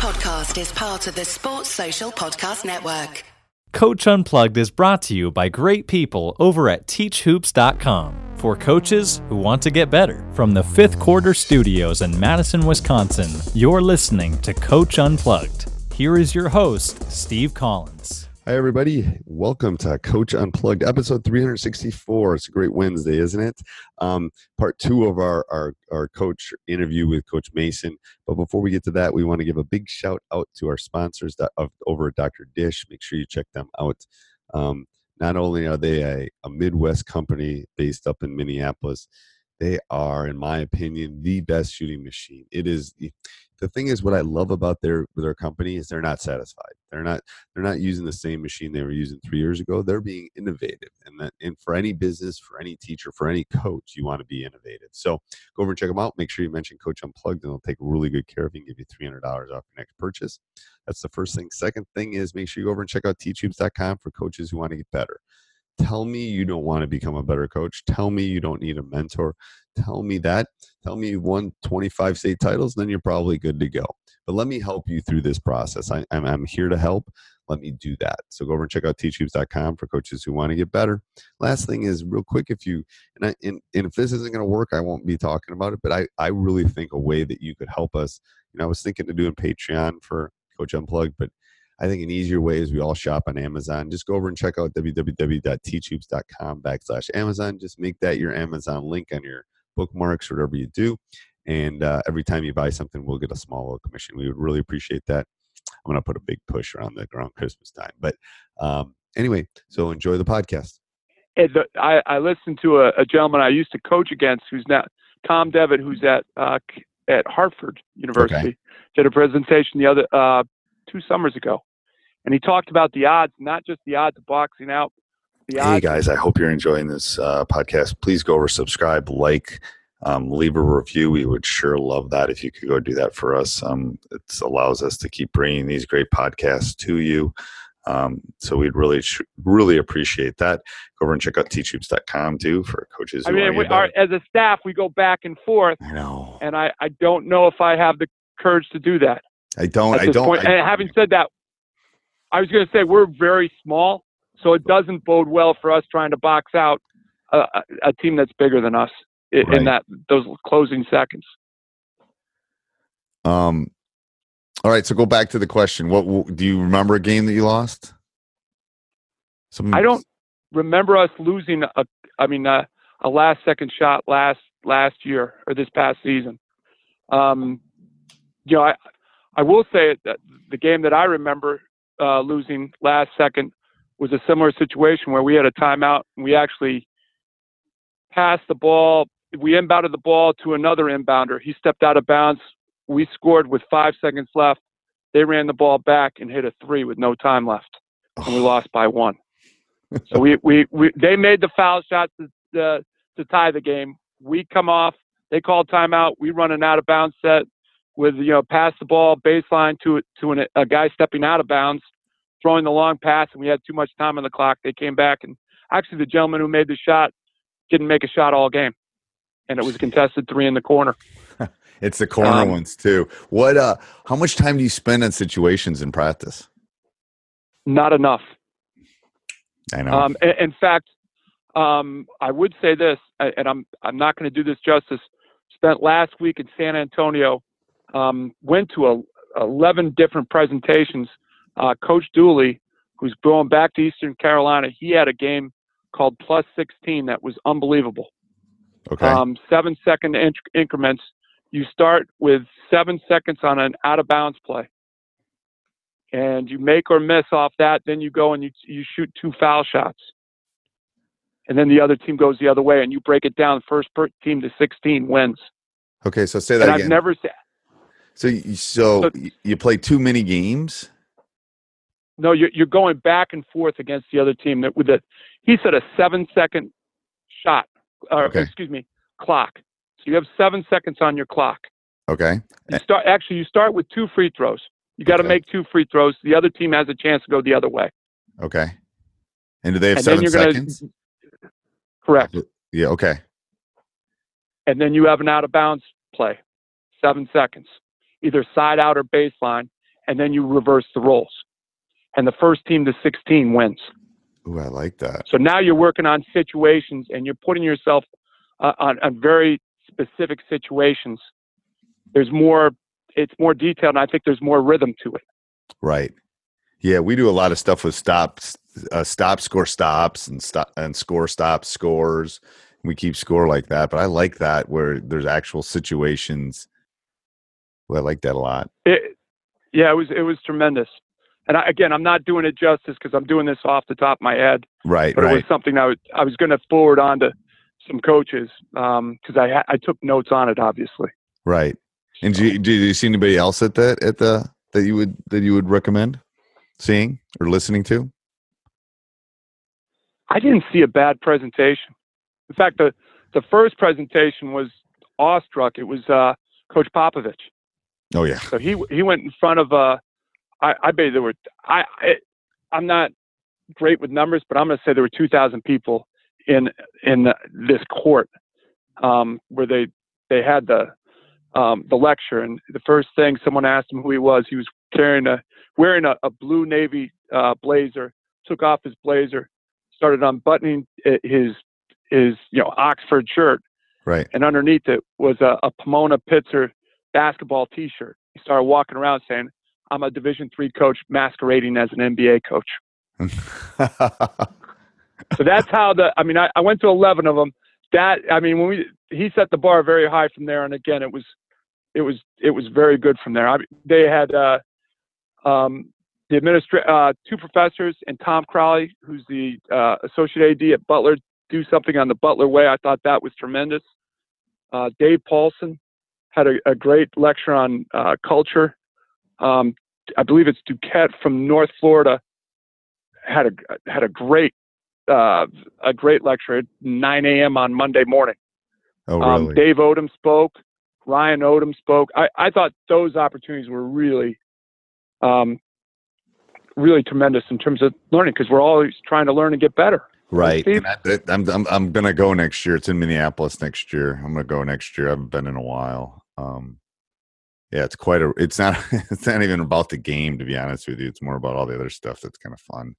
podcast is part of the Sports Social Podcast Network. Coach Unplugged is brought to you by great people over at teachhoops.com for coaches who want to get better. From the fifth quarter studios in Madison, Wisconsin, you're listening to Coach Unplugged. Here is your host, Steve Collins. Hi, everybody. Welcome to Coach Unplugged, episode 364. It's a great Wednesday, isn't it? Um, part two of our, our, our coach interview with Coach Mason. But before we get to that, we want to give a big shout out to our sponsors over at Dr. Dish. Make sure you check them out. Um, not only are they a, a Midwest company based up in Minneapolis, they are, in my opinion, the best shooting machine. It is the thing is what I love about their their company is they're not satisfied. They're not they're not using the same machine they were using three years ago. They're being innovative, and that and for any business, for any teacher, for any coach, you want to be innovative. So go over and check them out. Make sure you mention Coach Unplugged, and they'll take really good care of you and give you three hundred dollars off your next purchase. That's the first thing. Second thing is make sure you go over and check out teachhoops.com for coaches who want to get better. Tell me you don't want to become a better coach. Tell me you don't need a mentor. Tell me that. Tell me you won 25 state titles, then you're probably good to go. But let me help you through this process. I, am I'm here to help. Let me do that. So go over and check out teachhoops.com for coaches who want to get better. Last thing is real quick, if you and, I, and, and if this isn't going to work, I won't be talking about it. But I, I really think a way that you could help us. You know, I was thinking of doing Patreon for Coach Unplugged, but I think an easier way is we all shop on Amazon. Just go over and check out www.teachhoops.com backslash Amazon. Just make that your Amazon link on your bookmarks, whatever you do. And uh, every time you buy something, we'll get a small little commission. We would really appreciate that. I'm going to put a big push around the around Christmas time. But um, anyway, so enjoy the podcast. The, I, I, listened to a, a, gentleman I used to coach against, who's now Tom Devitt, who's at uh, at Hartford University. Okay. Did a presentation the other uh, two summers ago, and he talked about the odds, not just the odds of boxing out. The hey guys, I hope you're enjoying this uh, podcast. Please go over, subscribe, like, um, leave a review. We would sure love that if you could go do that for us. Um, it allows us to keep bringing these great podcasts to you. Um, so we'd really, really appreciate that. Go over and check out teachhoops.com too for coaches. I mean, we as a staff, we go back and forth. I know. And I, I don't know if I have the courage to do that. I don't. I don't. I, and having said that, I was going to say we're very small, so it doesn't bode well for us trying to box out a, a team that's bigger than us in, right. in that those closing seconds. Um. All right, so go back to the question. What, what do you remember a game that you lost? Some... I don't remember us losing a. I mean, a, a last second shot last last year or this past season. Um, you know, I I will say that the game that I remember uh, losing last second was a similar situation where we had a timeout and we actually passed the ball. We inbounded the ball to another inbounder. He stepped out of bounds. We scored with five seconds left. They ran the ball back and hit a three with no time left, and we lost by one. so we, we, we they made the foul shot to, uh, to tie the game. We come off. They called timeout. We run an out of bounds set with you know pass the ball baseline to to an, a guy stepping out of bounds, throwing the long pass, and we had too much time on the clock. They came back, and actually the gentleman who made the shot didn't make a shot all game, and it was contested three in the corner. it's the corner um, ones too. What? uh How much time do you spend on situations in practice? Not enough. I know. Um, in, in fact, um, I would say this, and I'm I'm not going to do this justice. Spent last week in San Antonio um, went to a, 11 different presentations. Uh, Coach Dooley, who's going back to Eastern Carolina, he had a game called Plus 16 that was unbelievable. Okay. Um, seven second inc- increments. You start with seven seconds on an out of bounds play. And you make or miss off that, then you go and you, you shoot two foul shots. And then the other team goes the other way, and you break it down. First team to 16 wins. Okay, so say that and again. I've never so, so, so you play too many games. No, you're you're going back and forth against the other team. That with a, he said a seven second shot, or okay. excuse me, clock. So you have seven seconds on your clock. Okay. You start actually. You start with two free throws. You got to okay. make two free throws. The other team has a chance to go the other way. Okay. And do they have and seven seconds? Gonna, correct. Yeah. Okay. And then you have an out of bounds play, seven seconds either side out or baseline, and then you reverse the roles. And the first team to 16 wins. Ooh, I like that. So now you're working on situations and you're putting yourself uh, on, on very specific situations. There's more, it's more detailed, and I think there's more rhythm to it. Right. Yeah, we do a lot of stuff with stops, uh, stop, score, stops, and stop and score, stops, scores. We keep score like that, but I like that where there's actual situations. I like that a lot. It, yeah, it was it was tremendous. And I, again, I'm not doing it justice because I'm doing this off the top of my head. Right, but right. it was something I was I was going to forward on to some coaches because um, I I took notes on it, obviously. Right. And do you, do you see anybody else at that at the that you would that you would recommend seeing or listening to? I didn't see a bad presentation. In fact, the the first presentation was awestruck. It was uh, Coach Popovich. Oh yeah. So he he went in front of uh, I I bet there were I, I I'm not great with numbers, but I'm going to say there were 2,000 people in in this court um, where they they had the um, the lecture, and the first thing someone asked him who he was, he was carrying a wearing a, a blue navy uh, blazer. Took off his blazer, started unbuttoning his his you know Oxford shirt, right, and underneath it was a, a Pomona Pitzer basketball T-shirt. He started walking around saying, "I'm a Division three coach masquerading as an NBA coach." so that's how the. I mean, I, I went to 11 of them. That I mean, when we he set the bar very high from there, and again, it was it was it was very good from there. I, they had uh, um, the administra- uh, two professors and Tom Crowley, who's the uh, associate AD at Butler, do something on the Butler way. I thought that was tremendous. Uh, Dave Paulsen had a, a, great lecture on uh, culture. Um, I believe it's Duquette from North Florida had a had a great uh, a great lecture at 9 a.m. on Monday morning. Oh, really? Um, Dave Odom spoke. Ryan Odom spoke. I, I thought those opportunities were really, um, really tremendous in terms of learning because we're always trying to learn and get better. Right. I, am I'm, I'm going to go next year. It's in Minneapolis next year. I'm going to go next year. I haven't been in a while. Um, yeah, it's quite a, it's not, it's not even about the game, to be honest with you. It's more about all the other stuff that's kind of fun.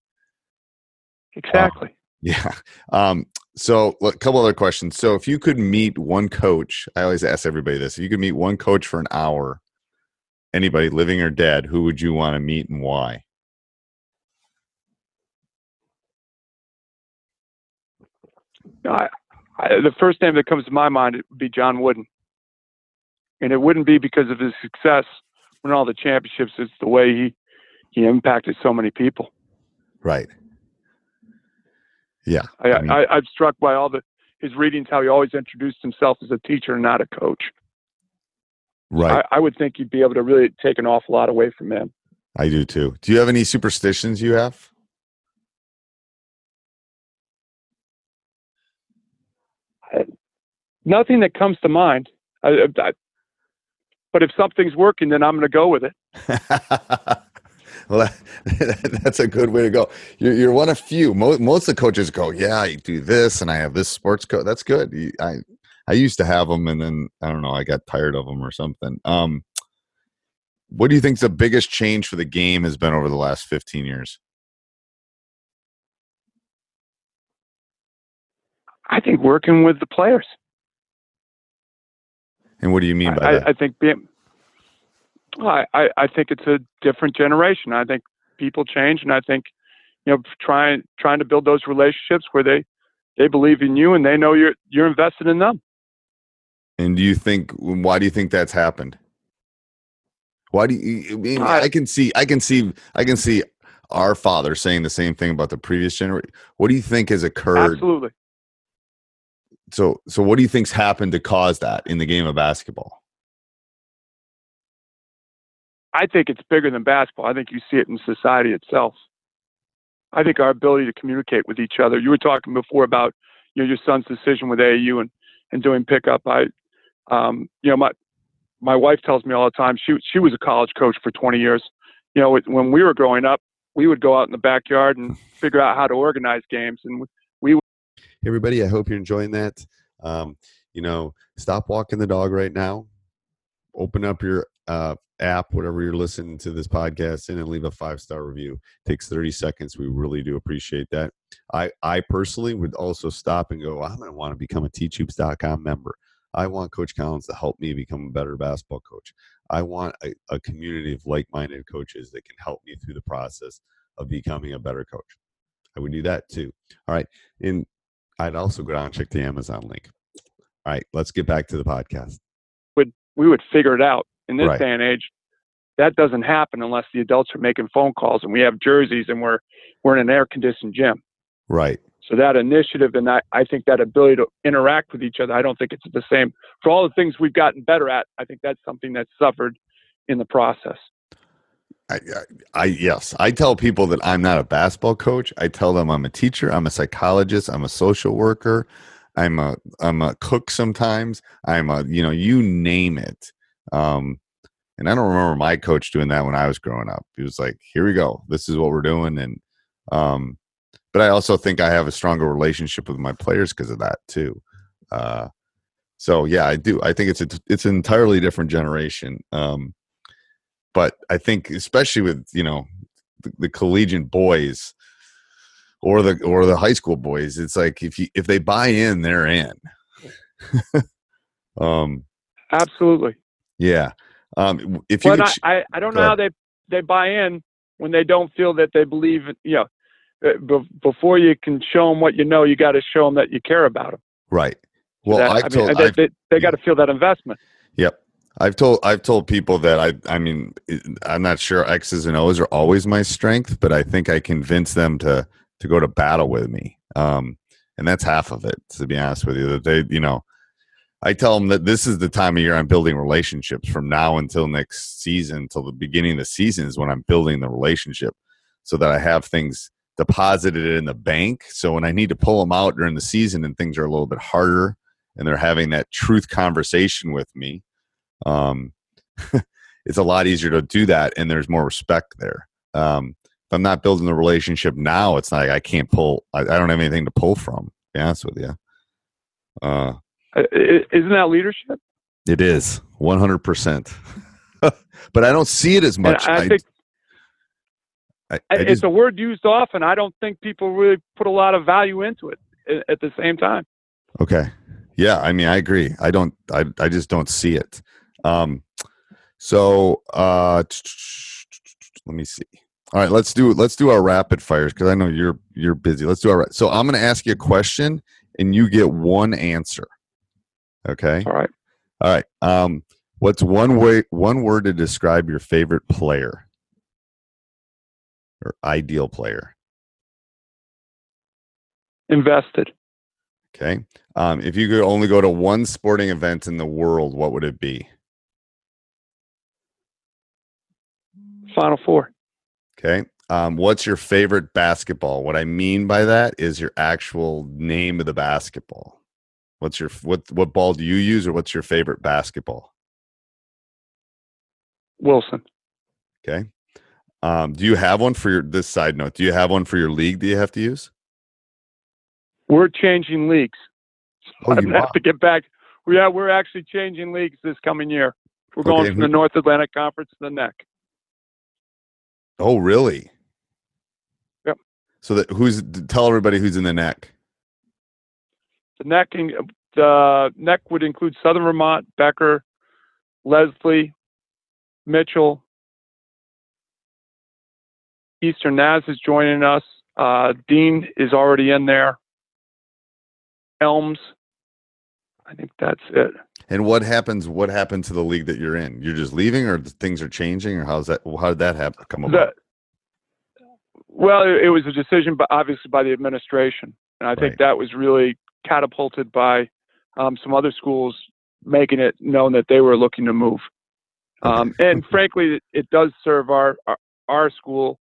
Exactly. Um, yeah. Um, so a couple other questions. So if you could meet one coach, I always ask everybody this: if you could meet one coach for an hour, anybody living or dead, who would you want to meet and why? I, I, the first name that comes to my mind would be John Wooden, and it wouldn't be because of his success winning all the championships. It's the way he he impacted so many people. Right. Yeah, I, I, mean, I, am struck by all the his readings, how he always introduced himself as a teacher, and not a coach. Right. I, I would think you'd be able to really take an awful lot away from him. I do too. Do you have any superstitions you have? I, nothing that comes to mind. I, but if something's working, then I'm going to go with it. well, that's a good way to go. You're, you're one of few. Most, most of the coaches go, yeah, I do this, and I have this sports coach. That's good. I I used to have them, and then I don't know, I got tired of them or something. Um, what do you think the biggest change for the game has been over the last 15 years? I think working with the players. And what do you mean by I, that? I think being, I, I think it's a different generation. I think people change, and I think you know trying trying to build those relationships where they they believe in you and they know you're you're invested in them. And do you think why do you think that's happened? Why do you I mean I, I can see I can see I can see our father saying the same thing about the previous generation. What do you think has occurred? Absolutely. So so what do you think's happened to cause that in the game of basketball? I think it's bigger than basketball. I think you see it in society itself. I think our ability to communicate with each other. You were talking before about you know your son's decision with AAU and and doing pickup. I um, you know my my wife tells me all the time she she was a college coach for 20 years. You know when we were growing up, we would go out in the backyard and figure out how to organize games and everybody, I hope you're enjoying that. Um, you know, stop walking the dog right now. Open up your uh, app, whatever you're listening to this podcast in, and leave a five star review. It takes 30 seconds. We really do appreciate that. I, I personally would also stop and go, I'm going to want to become a teachhoops.com member. I want Coach Collins to help me become a better basketball coach. I want a, a community of like minded coaches that can help me through the process of becoming a better coach. I would do that too. All right. And I'd also go down and check the Amazon link. All right. Let's get back to the podcast. Would we would figure it out in this right. day and age? That doesn't happen unless the adults are making phone calls and we have jerseys and we're we're in an air conditioned gym. Right. So that initiative and I, I think that ability to interact with each other, I don't think it's the same. For all the things we've gotten better at, I think that's something that's suffered in the process. I, I, yes, I tell people that I'm not a basketball coach. I tell them I'm a teacher, I'm a psychologist, I'm a social worker, I'm a I'm a cook sometimes. I'm a you know you name it. Um, and I don't remember my coach doing that when I was growing up. He was like, "Here we go. This is what we're doing." And um, but I also think I have a stronger relationship with my players because of that too. Uh, so yeah, I do. I think it's a, it's an entirely different generation. Um, but I think especially with you know the, the collegiate boys or the or the high school boys, it's like if you if they buy in, they're in. um, absolutely. Yeah. Um, if you, ch- I, I don't know how they they buy in when they don't feel that they believe. You know, uh, before you can show them what you know, you got to show them that you care about them. Right. Well, that, I, told, mean, they, they, they got to feel that investment. Yep. I've told I've told people that I I mean I'm not sure X's and O's are always my strength, but I think I convince them to to go to battle with me. Um, and that's half of it, to be honest with you. That they, you know, I tell them that this is the time of year I'm building relationships from now until next season, until the beginning of the season is when I'm building the relationship so that I have things deposited in the bank. So when I need to pull them out during the season and things are a little bit harder and they're having that truth conversation with me, um, it's a lot easier to do that and there's more respect there. Um, if I'm not building the relationship now, it's like I can't pull. I, I don't have anything to pull from. To be honest with you. Uh, uh Isn't that leadership? It is 100. percent But I don't see it as much. I, I, think I, it's just, a word used often. I don't think people really put a lot of value into it at the same time. Okay. Yeah, I mean, I agree. I don't. I I just don't see it. Um. So, uh, let me see. All right, let's do let's do our rapid fires because I know you're you're busy. Let's do our so I'm going to ask you a question and you get one answer. Okay. All right. All right. Um, what's one way one word to describe your favorite player or ideal player? Invested. Okay. Um, if you could only go to one sporting event in the world, what would it be? Final Four. Okay. Um, what's your favorite basketball? What I mean by that is your actual name of the basketball. What's your what what ball do you use or what's your favorite basketball? Wilson. Okay. Um, do you have one for your this side note? Do you have one for your league that you have to use? We're changing leagues. So oh, I have to get back. Yeah, we're actually changing leagues this coming year. We're going okay. from the North Atlantic Conference to the NEC. Oh, really? Yep. So that who's tell everybody who's in the neck. The NEC the NEC would include Southern Vermont, Becker, Lesley, Mitchell. Eastern Naz is joining us. Uh, Dean is already in there. Elms. I think that's it. And what happens? What happened to the league that you're in? You're just leaving, or things are changing, or how's that? How did that happen? Come about? The, well, it, was a decision, but obviously by the administration, and I think that was really catapulted by um, some other schools making it known that they were looking to move. Um, and frankly, it, it, does serve our, our, our school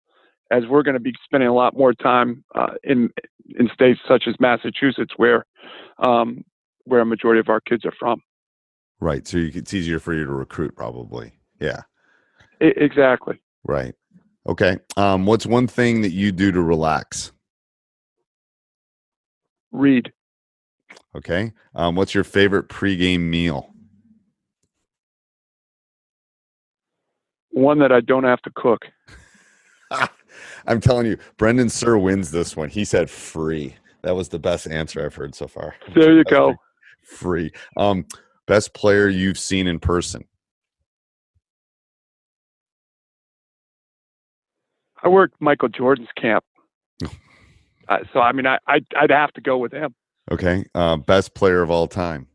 as we're going to be spending a lot more time uh, in in states such as Massachusetts, where um, where a majority of our kids are from. Right. So you, it's easier for you to recruit, probably. Yeah. exactly. Right. Okay. Um, what's one thing that you do to relax? Read. Okay. Um, what's your favorite pregame meal? one that I don't have to cook. I'm telling you, Brendan Sir wins this one. He said free. That was the best answer I've heard so far. There you go. Free. Um, best player you've seen in person. I worked Michael Jordan's camp, uh, so I mean, I I'd, I'd, have to go with him. Okay, uh, best player of all time.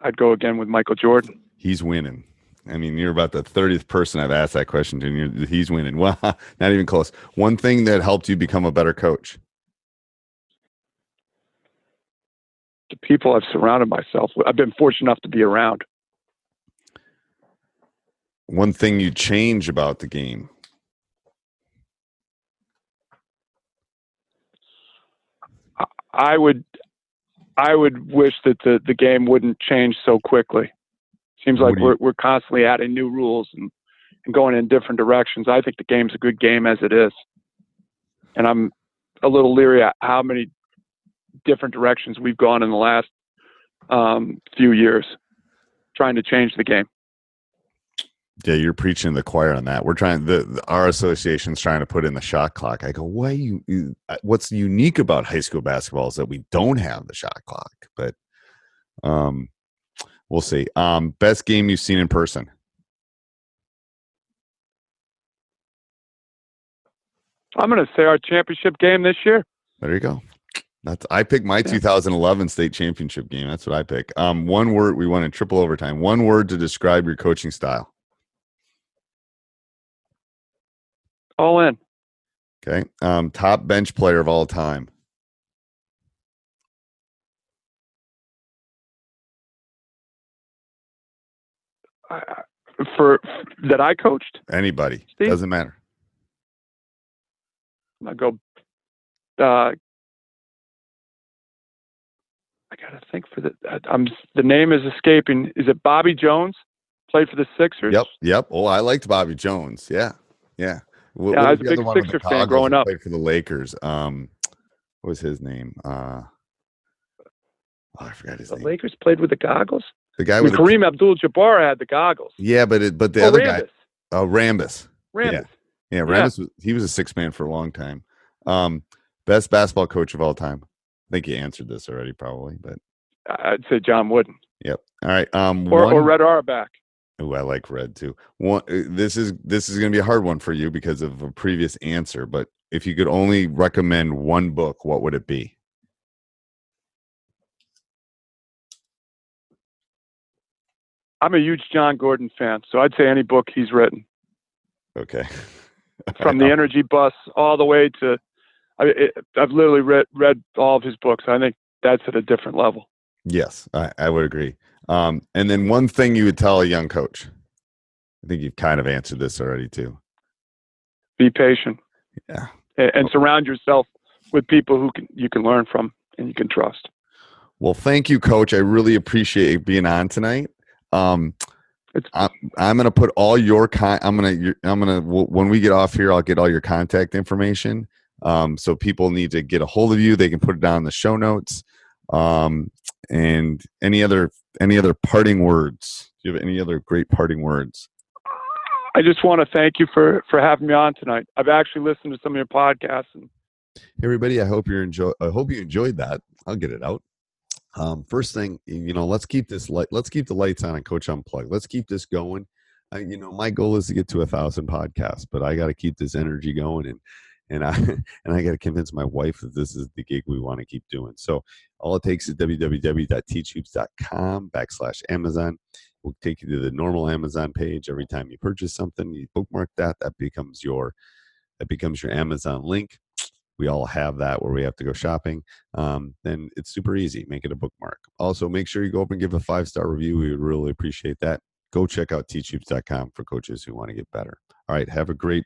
I'd go again with Michael Jordan. He's winning. I mean, you're about the 30th person I've asked that question to, and he's winning. Well, not even close. One thing that helped you become a better coach? The people I've surrounded myself with. I've been fortunate enough to be around. One thing you change about the game? I would I would wish that the, the game wouldn't change so quickly. Seems like we're we're constantly adding new rules and, and going in different directions. I think the game's a good game as it is, and I'm a little leery at how many different directions we've gone in the last um, few years, trying to change the game. Yeah, you're preaching the choir on that. We're trying the, the, our association's trying to put in the shot clock. I go, why you, you? Uh, what's unique about high school basketball is that we don't have the shot clock. But um, we'll see. Um, best game you've seen in person. I'm going to say our championship game this year. There you go. That's I picked my 2011 state championship game. That's what I pick. Um, one word we won in triple overtime. One word to describe your coaching style. All in. Okay. Um, top bench player of all time. Uh, for that I coached. Anybody Steve? doesn't matter. I go. Uh, I gotta think for the. I'm the name is escaping. Is it Bobby Jones? Played for the Sixers. Yep. Yep. Oh, I liked Bobby Jones. Yeah. Yeah. What, yeah, what I was a big Sixer fan growing up. Played for the Lakers. Um, what was his name? Uh, oh, I forgot his the name. The Lakers played with the goggles. The guy I mean, with Kareem Abdul-Jabbar had the goggles. Yeah, but it, but the oh, other Rambis. guy, oh Rambis. Rambis. Yeah, yeah Rambis. Yeah. Was, he was a six man for a long time. Um, best basketball coach of all time. I think you answered this already, probably, but I'd say John Wooden. Yep. All right. Um, or, one, or Red Auerbach. Oh, I like red too. One, uh, this is this is going to be a hard one for you because of a previous answer. But if you could only recommend one book, what would it be? I'm a huge Jon Gordon fan, so I'd say any book he's written. Okay. From the Energy Bus all the way to, I, have literally read read all of his books. I think that's at a different level. Yes, I, I would agree. Um, and then one thing you would tell a young coach. I think you've kind of answered this already too. Be patient. Yeah. And, and surround yourself with people who can you can learn from and you can trust. Well, thank you, Coach. I really appreciate being on tonight. Um, I'm, I'm going to put all your con. I'm going to. I'm going to. When we get off here, I'll get all your contact information. Um, so people need to get a hold of you. They can put it down in the show notes. Um, and any other any other parting words? Do you have any other great parting words? I just want to thank you for for having me on tonight. I've actually listened to some of your podcasts. And- hey everybody, I hope you enjoy. I hope you enjoyed that. I'll get it out. Um, first thing, you know, let's keep this light. Let's keep the lights on and Coach Unplugged. Let's keep this going. Uh, you know, my goal is to get to a thousand podcasts, but I got to keep this energy going and and I and I got to convince my wife that this is the gig we want to keep doing. So all it takes is www.teachhoops.com backslash Amazon. We'll take you to the normal Amazon page every time you purchase something. You bookmark that. That becomes your that becomes your Amazon link. We all have that where we have to go shopping. Um, then it's super easy. Make it a bookmark. Also, make sure you go up and give a five star review. We would really appreciate that. Go check out teachhoops.com for coaches who want to get better. All right. Have a great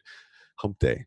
hump day.